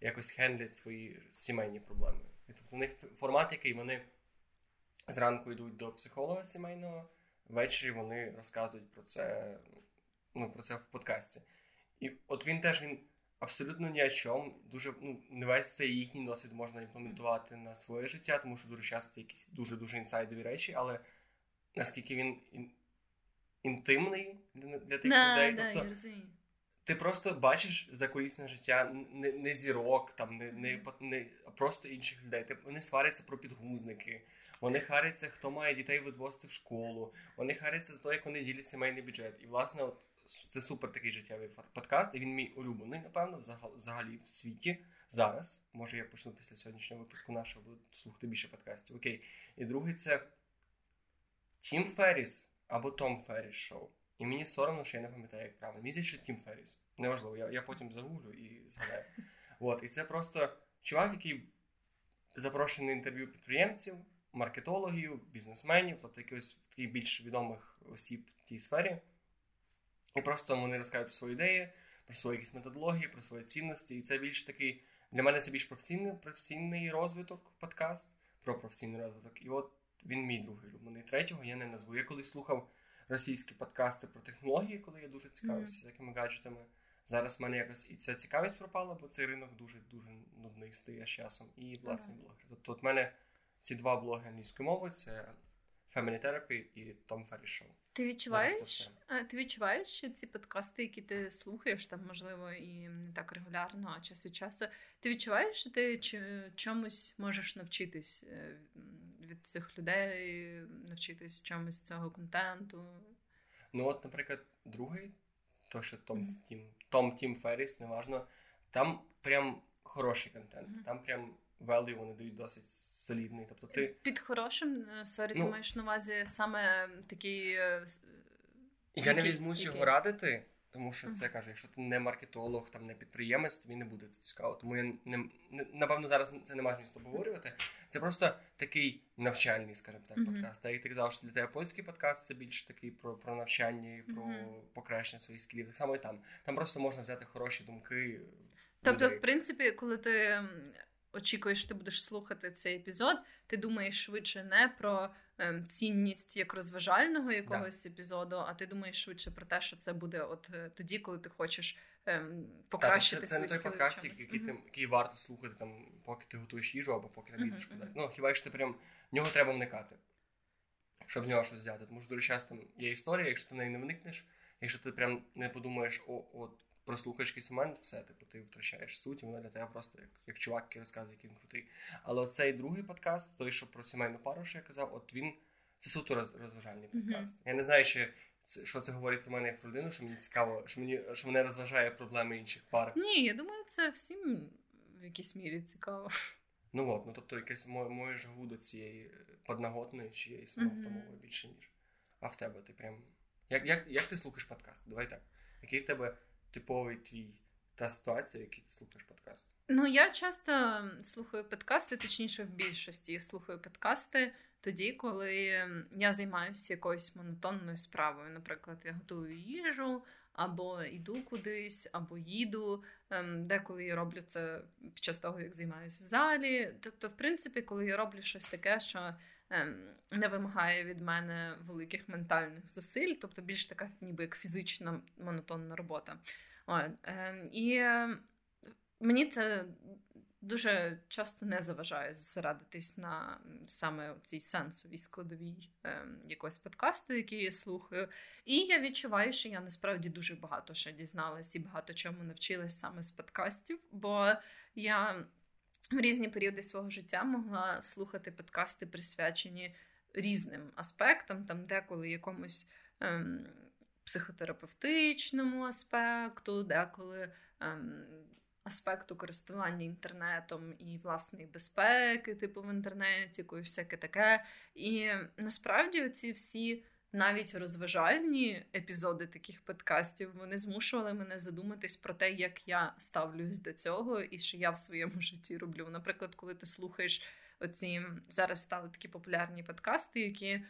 якось хендлять свої сімейні проблеми. І тобто у них формат, який вони зранку йдуть до психолога сімейного, ввечері вони розказують про це ну, про це в подкасті. І от він теж він абсолютно ні о чому. Дуже ну, не весь цей їхній досвід можна імплементувати на своє життя, тому що дуже часто це якісь дуже-дуже інсайдові речі, але наскільки він ін, інтимний для, для тих да, людей. Да, тобто, ти просто бачиш закулісне життя не не зірок, там не не, не просто інших людей. Ти вони сваряться про підгузники, вони харяться, хто має дітей відвозити в школу. Вони харяться за те, як вони ділять сімейний бюджет. І власне, от це супер такий життєвий подкаст. І він мій улюблений, напевно, взагалі в світі зараз. Може, я почну після сьогоднішнього випуску нашого буду слухати більше подкастів. Окей. І другий це Тім Ферріс або Том Ферріс шоу. І мені соромно, що я не пам'ятаю, як правильно. Мені здається, що Тім Ферріс. Неважливо, я я потім загуглю і згадаю. От, І це просто чувак, який запрошений на інтерв'ю підприємців, маркетологів, бізнесменів, тобто якихось таких більш відомих осіб в тій сфері. І просто вони розказують про свої ідеї, про свої якісь методології, про свої цінності. І це більш такий, для мене це більш професійний професійний розвиток, подкаст про професійний розвиток. І от він мій другий улюблений. Третього я не назву. Я колись слухав російські подкасти про технології, коли я дуже цікавився mm-hmm. якими гаджетами. Зараз в мене якось і ця цікавість пропала, бо цей ринок дуже дуже нудний стає з часом. І власний mm-hmm. блогер. Тобто, от мене ці два блоги англійської мови це Family Therapy і Tom Ferry Show. Ти відчуваєш? Ти відчуваєш, що ці подкасти, які ти слухаєш, там можливо і не так регулярно, а час від часу. Ти відчуваєш, що ти чомусь можеш навчитись е, від цих людей, навчитись чомусь цього контенту? Ну, от, наприклад, другий, то що Том mm-hmm. Тім, Том Тім Ферріс, неважно, там прям хороший контент, mm-hmm. там прям value вони дають досить солідний. Тобто ти... Під хорошим, е, sorry, ну, ти маєш на увазі саме такий. Е, я не візьмусь його радити. Тому що це каже, якщо ти не маркетолог, там не підприємець, тобі не буде цікаво. Тому я не, не напевно зараз це немає змісту обговорювати. Це просто такий навчальний, скажімо так, mm-hmm. подкаст. Та як ти казав, що для тебе польський подкаст це більш такий про про навчання і про mm-hmm. покращення своїх скілів. Так само і там. Там просто можна взяти хороші думки. Тобто, людей. в принципі, коли ти очікуєш, що ти будеш слухати цей епізод, ти думаєш швидше не про цінність як розважального якогось да. епізоду, а ти думаєш швидше про те, що це буде от е, тоді, коли ти хочеш ем, покращити так, це, свої це не той подкаст, який, mm-hmm. який варто слухати, там, поки ти готуєш їжу або поки там їдеш mm-hmm. Ну, хіба що ти прям в нього треба вникати, щоб з нього щось взяти. Тому що дуже часто є історія, якщо ти в неї не вникнеш, Якщо ти прям не подумаєш, о, от прослухаєш якийсь момент, все, типу, ти втрачаєш суть, і воно для тебе просто як як чувак, який розказує, який він крутий. Але оцей другий подкаст, той, що про сімейну пару, що я казав, от він це суто розважальний подкаст. Mm-hmm. Я не знаю, чи це, що це говорить про мене як про людину, що мені цікаво, що мені що мене розважає проблеми інших пар. Ні, я думаю, це всім в якійсь мірі цікаво. Ну от, ну тобто якесь моє, моє жагу до цієї подноготної чиєї самовтомови mm-hmm. більше ніж. А в тебе ти прям. Як як, як ти слухаєш подкаст? Давай так. Який в тебе типовий твій та ситуація, в якій ти слухаєш подкаст? Ну, я часто слухаю подкасти, точніше, в більшості я слухаю подкасти тоді, коли я займаюся якоюсь монотонною справою. Наприклад, я готую їжу, або йду кудись, або їду. Ем, деколи я роблю це під час того, як займаюся в залі. Тобто, в принципі, коли я роблю щось таке, що ем, не вимагає від мене великих ментальних зусиль, тобто більш така, ніби як фізична монотонна робота. Ем, і мені це дуже часто не заважає зосередитись на саме цій сенсовій складовій е, якогось подкасту, який я слухаю. І я відчуваю, що я насправді дуже багато ще дізналась і багато чому навчилась саме з подкастів, бо я в різні періоди свого життя могла слухати подкасти, присвячені різним аспектам, там деколи якомусь. Ем, Психотерапевтичному аспекту, деколи ем, аспекту користування інтернетом і власної безпеки, типу в інтернеті, і всяке таке. І насправді ці всі. Навіть розважальні епізоди таких подкастів вони змушували мене задуматись про те, як я ставлюсь до цього, і що я в своєму житті роблю. Наприклад, коли ти слухаєш оці зараз стали такі популярні подкасти, які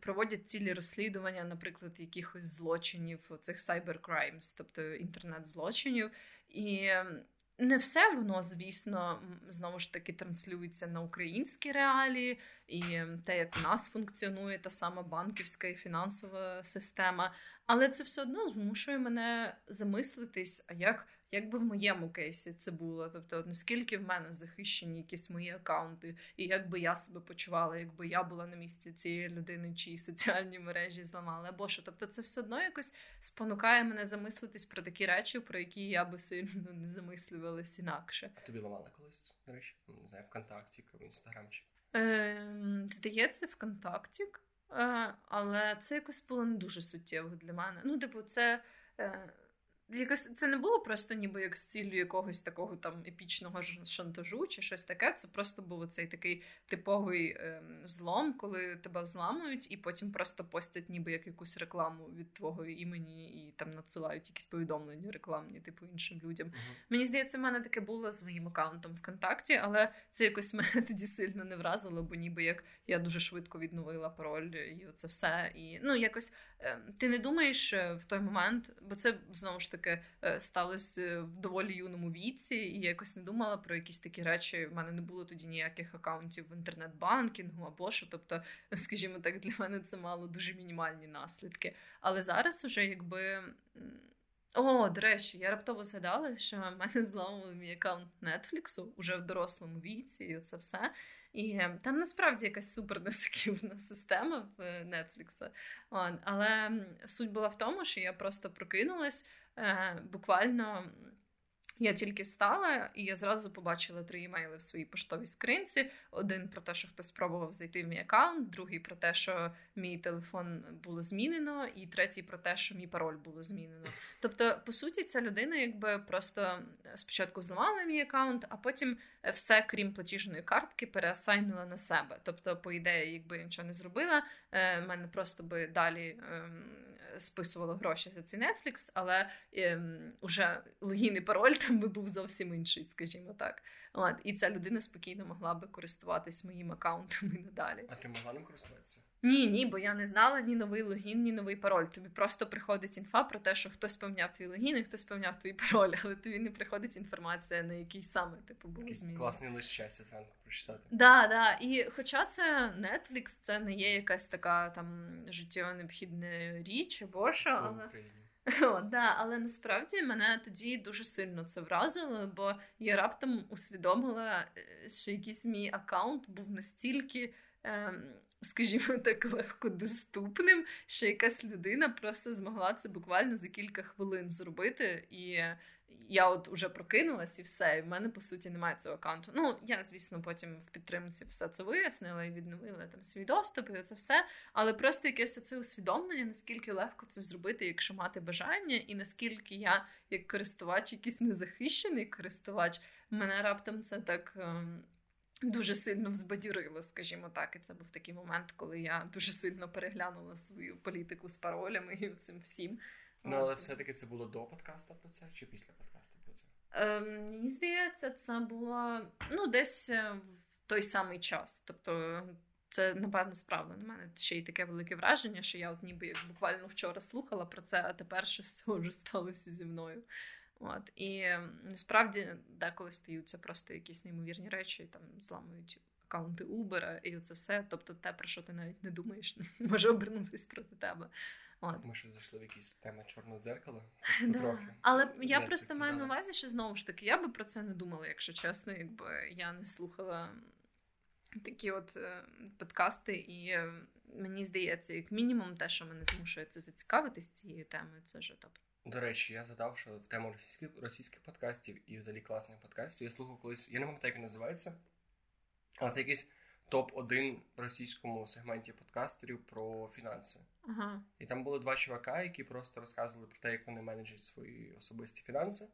проводять цілі розслідування, наприклад, якихось злочинів, оцих cybercrimes, тобто інтернет-злочинів. І ем, не все воно, звісно, знову ж таки транслюється на українські реалії, і ем, те, як у нас функціонує та сама банківська і фінансова система. Але це все одно змушує мене замислитись, а як як би в моєму кейсі це було. Тобто, наскільки в мене захищені якісь мої акаунти, і як би я себе почувала, якби я була на місці цієї людини, чиї соціальні мережі зламали, або що. Тобто, це все одно якось спонукає мене замислитись про такі речі, про які я би сильно не замислювалась інакше. А тобі ламали колись, речі, не знаю, ВКонтакті, в інстаграмчик? Е, Здається, ВКонтакті. Е, але це якось було не дуже суттєво для мене. Ну, типу, це. Е, Якось це не було просто ніби як з ціллю якогось такого там епічного шантажу чи щось таке. Це просто був цей такий типовий е, злом, коли тебе взламують, і потім просто постять ніби як якусь рекламу від твого імені, і там надсилають якісь повідомлення рекламні, типу іншим людям. Uh-huh. Мені здається, в мене таке було з моїм аккаунтом ВКонтакті, але це якось мене тоді сильно не вразило, бо ніби як я дуже швидко відновила пароль, і оце все. І ну якось е, ти не думаєш е, в той момент, бо це знову ж таки таке е, сталося в доволі юному віці, і я якось не думала про якісь такі речі. В мене не було тоді ніяких акаунтів в інтернет-банкінгу або що. Тобто, скажімо так, для мене це мало дуже мінімальні наслідки. Але зараз уже якби. О, до речі, я раптово згадала, що в мене зламали мій аккаунт Нетфліксу уже в дорослому віці, і це все. І там насправді якась супер система в Netflix. Але суть була в тому, що я просто прокинулась е, буквально я тільки встала, і я зразу побачила три імейли в своїй поштовій скринці: один про те, що хтось спробував зайти в мій аккаунт, другий про те, що мій телефон було змінено, і третій про те, що мій пароль було змінено. Тобто, по суті, ця людина якби просто спочатку зламала мій аккаунт, а потім все, крім платіжної картки, переасайнила на себе. Тобто, по ідеї, якби я нічого не зробила, е, мене просто би далі. Ем, списувала гроші за цей Netflix, але ем, уже логін і пароль би був зовсім інший, скажімо так. От, І ця людина спокійно могла би користуватись моїм аккаунтом і надалі. А ти могла ним користуватися? Ні, ні, бо я не знала ні новий логін, ні новий пароль. Тобі просто приходить інфа про те, що хтось поміняв твій логін і хтось поміняв твій пароль, але тобі не приходить інформація, на який саме типу був зміни. Класний лист щастя зранку прочитати. Да, да. І хоча це Netflix, це не є якась така там життєво необхідна річ або що. Але... О, да, Але насправді мене тоді дуже сильно це вразило, бо я раптом усвідомила, е, що якийсь мій аккаунт був настільки. Ем, скажімо так, легко доступним, що якась людина просто змогла це буквально за кілька хвилин зробити. І я от уже прокинулась і все. І в мене по суті немає цього аккаунту. Ну я, звісно, потім в підтримці все це вияснила і відновила там свій доступ, і це все. Але просто якесь це усвідомлення, наскільки легко це зробити, якщо мати бажання, і наскільки я, як користувач, якийсь незахищений користувач, мене раптом це так. Ем, дуже сильно взбадюрило, скажімо так, і це був такий момент, коли я дуже сильно переглянула свою політику з паролями і цим всім. Ну, але все-таки це було до подкасту про це чи після подкасту про це? Ем, Мені здається, це було ну, десь е, в той самий час. Тобто, це, напевно, справа на мене ще й таке велике враження, що я от ніби як буквально вчора слухала про це, а тепер щось вже сталося зі мною. От І насправді деколи стаються просто якісь неймовірні речі, там зламують аккаунти Uber і це все. Тобто, те, про що ти навіть не думаєш, може обернутися проти тебе. От. Ми ще зайшли в якісь теми чорного дзеркала. Да. Але я просто маю на увазі, що знову ж таки, я би про це не думала, якщо чесно, якби я не слухала такі от е, подкасти, і е, мені здається, як мінімум, те, що мене змушує це зацікавитись цією темою, це вже топ. До речі, я задав, що в тему російських російських подкастів і взагалі класних подкастів я слухав колись, я не пам'ятаю, як називається, але це якийсь топ-1 в російському сегменті подкастерів про фінанси. Ага. І там були два чувака, які просто розказували про те, як вони менеджують свої особисті фінанси.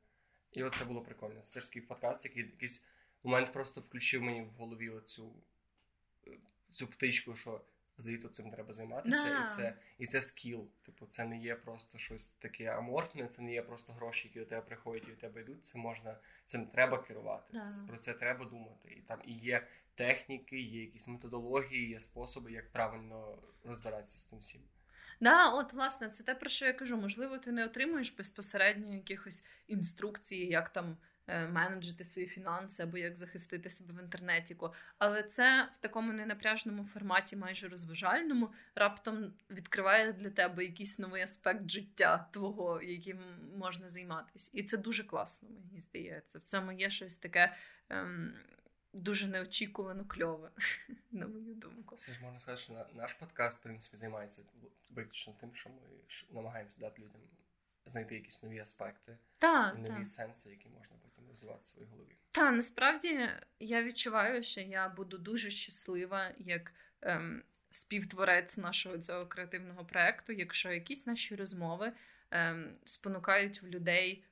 І от це було прикольно. Це ж такий подкаст, який якийсь момент просто включив мені в голові оцю цю птичку, що здається, цим треба займатися, да. і це і це скіл. Типу, це не є просто щось таке аморфне, це не є просто гроші, які до тебе приходять і до тебе йдуть. Це можна, цим треба керувати. Да. Про це треба думати. І там і є техніки, є якісь методології, є способи, як правильно розбиратися з тим всім. Да, от власне, це те, про що я кажу. Можливо, ти не отримуєш безпосередньо якихось інструкцій, як там менеджити свої фінанси або як захистити себе в інтернеті. Але це в такому ненапряжному форматі, майже розважальному, раптом відкриває для тебе якийсь новий аспект життя твого, яким можна займатися. І це дуже класно, мені здається. В цьому є щось таке. Ем, дуже неочікувано кльове, на мою думку. Це ж можна сказати, що наш подкаст, в принципі, займається виключно тим, що ми намагаємося дати людям знайти якісь нові аспекти та, і нові та. сенси, які можна потім розвивати в своїй голові. Так, насправді я відчуваю, що я буду дуже щаслива як ем, співтворець нашого цього креативного проекту, якщо якісь наші розмови ем, спонукають в людей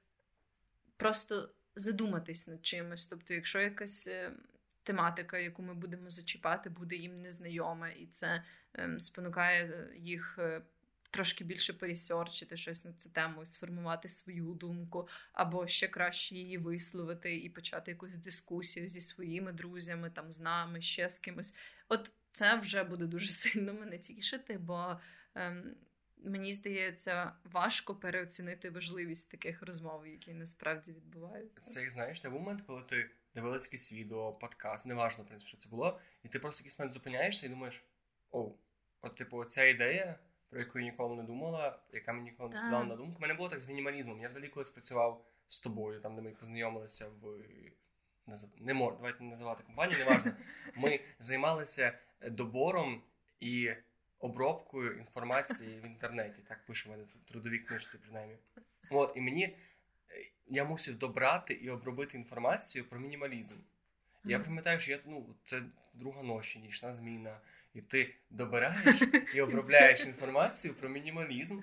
просто задуматись над чимось. Тобто, якщо якась ем, тематика, яку ми будемо зачіпати, буде їм незнайома, і це ем, спонукає е, їх. Трошки більше порісерчити щось на цю тему, сформувати свою думку, або ще краще її висловити і почати якусь дискусію зі своїми друзями, там з нами, ще з кимось. От це вже буде дуже сильно мене тішити, бо ем, мені здається, важко переоцінити важливість таких розмов, які насправді відбуваються. Це знаєш, той момент, коли ти дивилась якесь відео, подкаст, неважно, в принципі, що це було, і ти просто якийсь момент зупиняєшся і думаєш: оу, от, типу, ця ідея, про яку я ніколи не думала, яка мені ніколи не спадала на думку. У мене було так з мінімалізмом. Я взагалі колись працював з тобою, там, де ми познайомилися в. Не мор, давайте не називати компанію, неважно. Ми займалися добором і обробкою інформації в інтернеті. Так пише в мене в трудовій книжці, принаймні. От, і мені я мусив добрати і обробити інформацію про мінімалізм. Я пам'ятаю, що я ну, це друга ночі, нічна зміна. І ти добираєш і обробляєш інформацію про мінімалізм.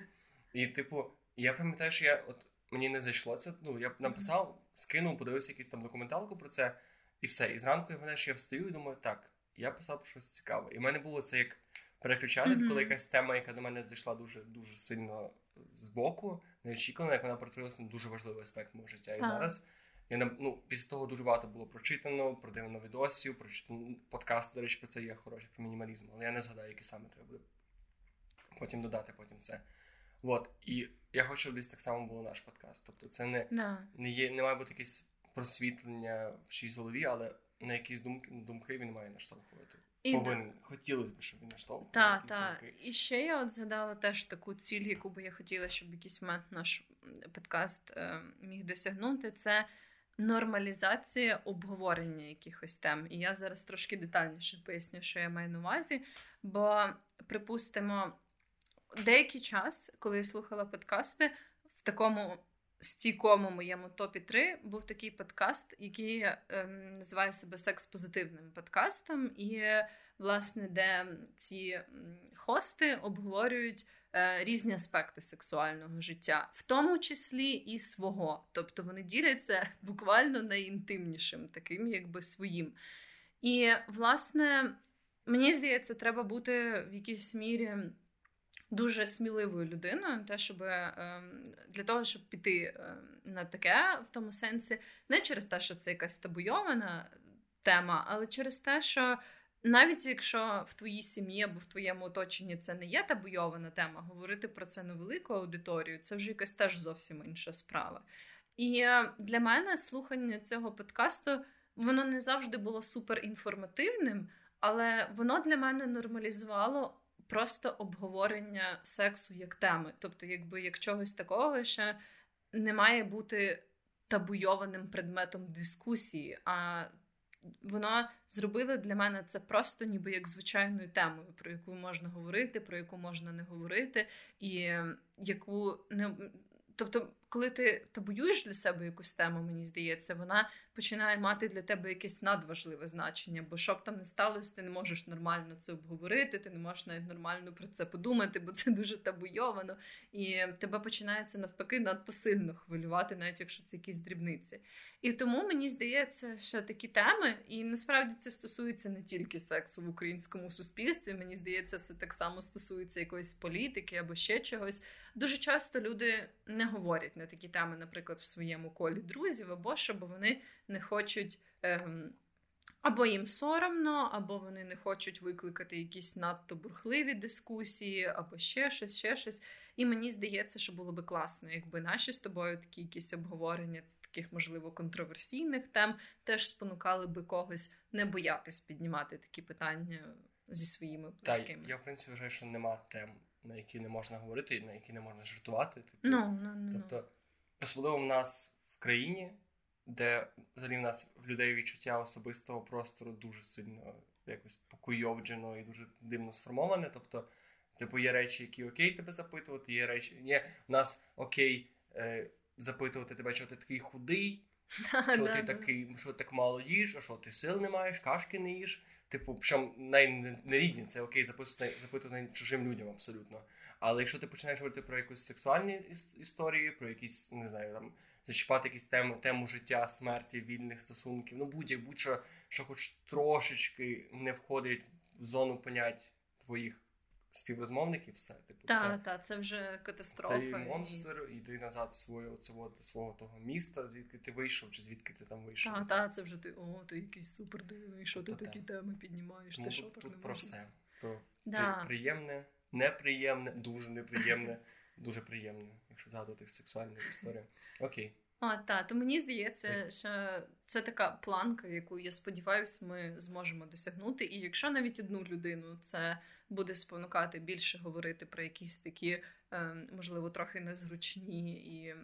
І, типу, я пам'ятаю, що я от мені не зайшло це. Ну, я написав, скинув, подивився якусь там документалку про це, і все. І зранку я пам'ятаю, що я встаю і думаю, так, я писав про щось цікаве. І в мене було це як переключати, mm-hmm. коли якась тема, яка до мене дійшла дуже дуже сильно збоку, неочікувано, як вона перетворилася на дуже важливий аспект мого життя. І зараз я ну, після того дуже багато було прочитано, продивлено відосів, прочитано подкаст, до речі, про це є хороший про мінімалізм, але я не згадаю, який саме треба буде потім додати потім це. От, і я хочу, щоб десь так само було наш подкаст. Тобто, це не no. не є, не має бути якесь просвітлення в чиїсь голові, але на якісь думки думки він має наштовхувати. І Повинен. Хотілося б, щоб він наштовхував. Так, так. І ще я от згадала теж таку ціль, яку би я хотіла, щоб якийсь момент наш подкаст е, міг досягнути. Це нормалізація обговорення якихось тем. І я зараз трошки детальніше поясню, що я маю на увазі. Бо, припустимо, деякий час, коли я слухала подкасти, в такому стійкому моєму топі 3 був такий подкаст, який ем, називає себе секс-позитивним подкастом, і, власне, де ці хости обговорюють. Е, різні аспекти сексуального життя, в тому числі і свого. Тобто вони діляться буквально найінтимнішим, таким якби своїм. І, власне, мені здається, треба бути в якійсь мірі. Дуже сміливою людиною, те, щоб ем, для того, щоб піти ем, на таке в тому сенсі, не через те, що це якась табуйована тема, але через те, що навіть якщо в твоїй сім'ї або в твоєму оточенні це не є табуйована тема, говорити про це на велику аудиторію, це вже якась теж зовсім інша справа. І е, для мене слухання цього подкасту воно не завжди було супер інформативним, але воно для мене нормалізувало просто обговорення сексу як теми. Тобто, якби як чогось такого, що не має бути табуйованим предметом дискусії. а вона зробила для мене це просто ніби як звичайною темою, про яку можна говорити, про яку можна не говорити, і яку не тобто коли ти табуюєш для себе якусь тему, мені здається, вона починає мати для тебе якесь надважливе значення. Бо що б там не сталося, ти не можеш нормально це обговорити, ти не можеш навіть нормально про це подумати, бо це дуже табуйовано. І тебе починається навпаки надто сильно хвилювати, навіть якщо це якісь дрібниці. І тому мені здається, що такі теми, і насправді це стосується не тільки сексу в українському суспільстві. Мені здається, це так само стосується якоїсь політики або ще чогось. Дуже часто люди не говорять на такі теми, наприклад, в своєму колі друзів, або щоб вони не хочуть. Ем, або їм соромно, або вони не хочуть викликати якісь надто бурхливі дискусії, або ще щось, ще щось. І мені здається, що було би класно, якби наші з тобою такі якісь обговорення таких, можливо, контроверсійних тем теж спонукали би когось не боятись піднімати такі питання зі своїми близькими. Так, Я в принципі вважаю, що нема тем, на які не можна говорити, на які не можна жартувати. Тобто, no, no, no, тобто особливо в нас в країні, де взагалі в нас в людей відчуття особистого простору дуже сильно якось покуйовджено і дуже дивно сформоване. Тобто, типу, є речі, які окей тебе запитувати, є речі, ні, в нас окей. Е, запитувати тебе, що ти такий худий, що ти такий, що так мало їш, а що ти сил не маєш, кашки не їш. Типу, причому найнерідні, це окей, запитувати, запитувати чужим людям абсолютно. Але якщо ти починаєш говорити про якісь сексуальні історії, про якісь, не знаю, там зачіпати якісь тему тему життя, смерті, вільних стосунків, ну будь-як будь-що, що хоч трошечки не входить в зону понять твоїх співрозмовників, все. Типу, та, це, та, це вже катастрофа. Ти монстр, і... йди назад своє, свого, свого того міста, звідки ти вийшов, чи звідки ти там вийшов. Так, та, це вже ти, о, ти якийсь супер дивний, що ти такі теми піднімаєш, Тому ти що тут, так тут не про можна? все. Про да. приємне, неприємне, дуже неприємне, дуже приємне, якщо згадувати сексуальну історію. Окей. А, так, то мені здається, що це така планка, яку я сподіваюся, ми зможемо досягнути. І якщо навіть одну людину це буде спонукати більше говорити про якісь такі, ем, можливо, трохи незручні і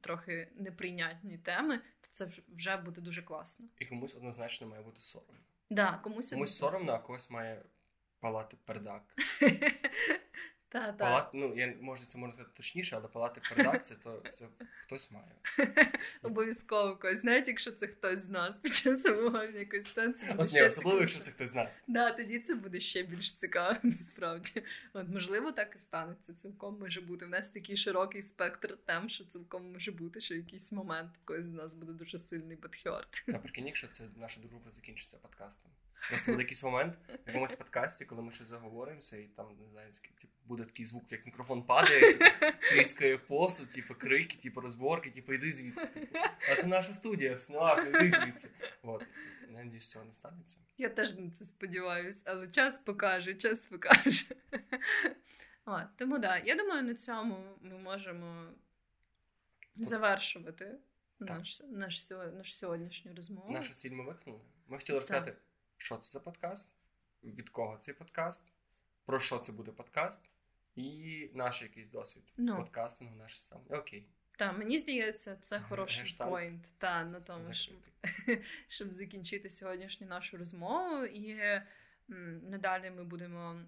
трохи неприйнятні теми, то це вже буде дуже класно. І комусь однозначно має бути соромно. Да, комусь комусь соромно, а когось має палати пердак. Та, та. Палат, ну, я може це можна сказати точніше, але палати передак це то це хтось має. Обов'язково когось. Навіть якщо це хтось з нас під час обговорення якоїсь станції. Особливо, якщо це хтось з нас. Да, тоді це буде ще більш цікаво, насправді. От, можливо, так і станеться. Цілком може бути. У нас такий широкий спектр тем, що цілком може бути, що якийсь момент когось з нас буде дуже сильний бадхьорт. Та прикинь, якщо це наша дружба закінчиться подкастом. Просто буде якийсь момент в якомусь подкасті, коли ми щось заговоримося, і там не знаю, типу, буде такий звук, як мікрофон падає, типу, тріскає посуд, типу, крики, типу, розборки, типу, йди звідси. Типу. А це наша студія, все не йди звідси. От. Надіюсь, цього не станеться. Я теж на це сподіваюся, але час покаже, час покаже. О, тому да, я думаю, на цьому ми можемо завершувати наш, наш, наш сьогоднішню розмову. Нашу ціль ми виконали. Ми хотіли розказати що це за подкаст, від кого цей подкаст, про що це буде подкаст, і наш якийсь досвід no. подкастингу, наш сам. Окей. Та мені здається, це хороший поінт та на тому, щоб, щоб закінчити сьогоднішню нашу розмову. І м, надалі ми будемо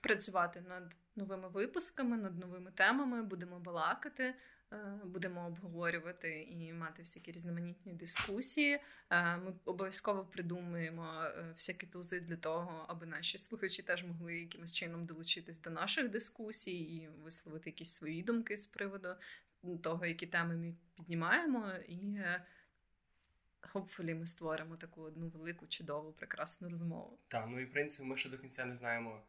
працювати над новими випусками, над новими темами, будемо балакати. Е, Будемо обговорювати і мати всякі різноманітні дискусії. Е, Ми обов'язково придумаємо е, всякі тузи для того, аби наші слухачі теж могли якимось чином долучитись до наших дискусій і висловити якісь свої думки з приводу того, які теми ми піднімаємо, і е, ми створимо таку одну велику, чудову, прекрасну розмову. Так, ну і в принципі ми ще до кінця не знаємо,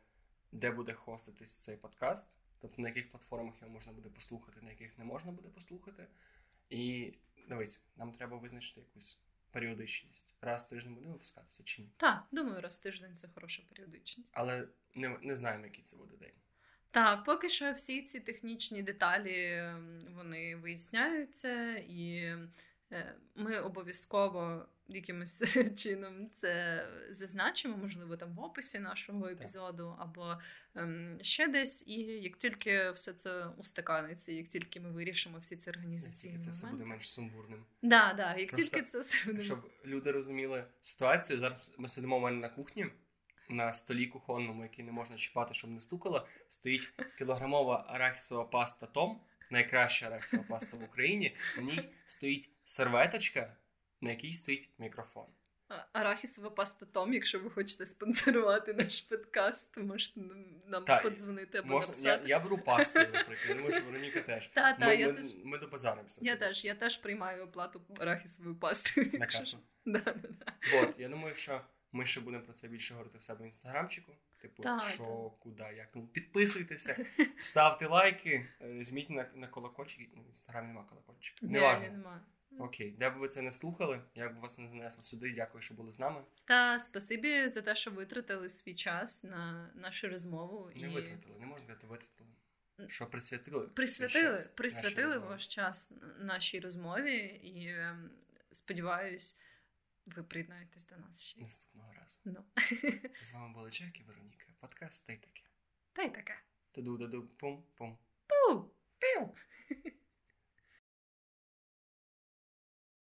де буде хоститись цей подкаст, тобто на яких платформах його можна буде послухати, на яких не можна буде послухати. І дивись, нам треба визначити якусь періодичність. Раз в тиждень буде випускатися чи ні. Так, думаю, раз в тиждень це хороша періодичність. Але не, не знаємо, який це буде день. Так, поки що всі ці технічні деталі ем, вони виясняються, і ми обов'язково якимось чином це зазначимо, можливо, там в описі нашого епізоду, або ем, ще десь. І як тільки все це устаканиться, як тільки ми вирішимо всі ці організаційні Тільки це все буде менш сумбурним. Да, да, як Просто, тільки це все буде. Щоб люди розуміли ситуацію, зараз ми сидимо в мене на кухні. На столі кухонному, який не можна чіпати, щоб не стукало, стоїть кілограмова арахісова паста Том, найкраща арахісова паста в Україні. На ній стоїть серветочка, на якій стоїть мікрофон. Арахісова паста Том, якщо ви хочете спонсорувати наш подкаст, то можете нам- Так, подзвонити або Можна, я, написати. я беру пасту, наприклад. Я думаю, що Вероніка теж. Та, та, ми, я ми, теж. ми добазаримося. Я теж, я теж приймаю оплату арахісовою пастою. На якщо Да, да, да. От, я думаю, що ми ще будемо про це більше говорити в себе в інстаграмчику. Типу, Так, що, куди, як. Ну, підписуйтеся, ставте лайки, е, жміть на, на колокольчик. В інстаграмі нема колокольчика. Не важливо. нема. Окей, де б ви це не слухали, як би вас не занесло сюди, дякую, що були з нами. Та спасибі за те, що витратили свій час на нашу розмову Не і витратили, не можна сказати, витратили. Що присвятили? присвятили, час присвятили ваш час нашій розмові, і ем, сподіваюсь, ви приєднаєтесь до нас ще. Наступного разу. Ну. З вами були Джек і Вероніка. Подкаст та й таке. Та й таке. Туду-ду-ду, пум-пум. Пу! Піу!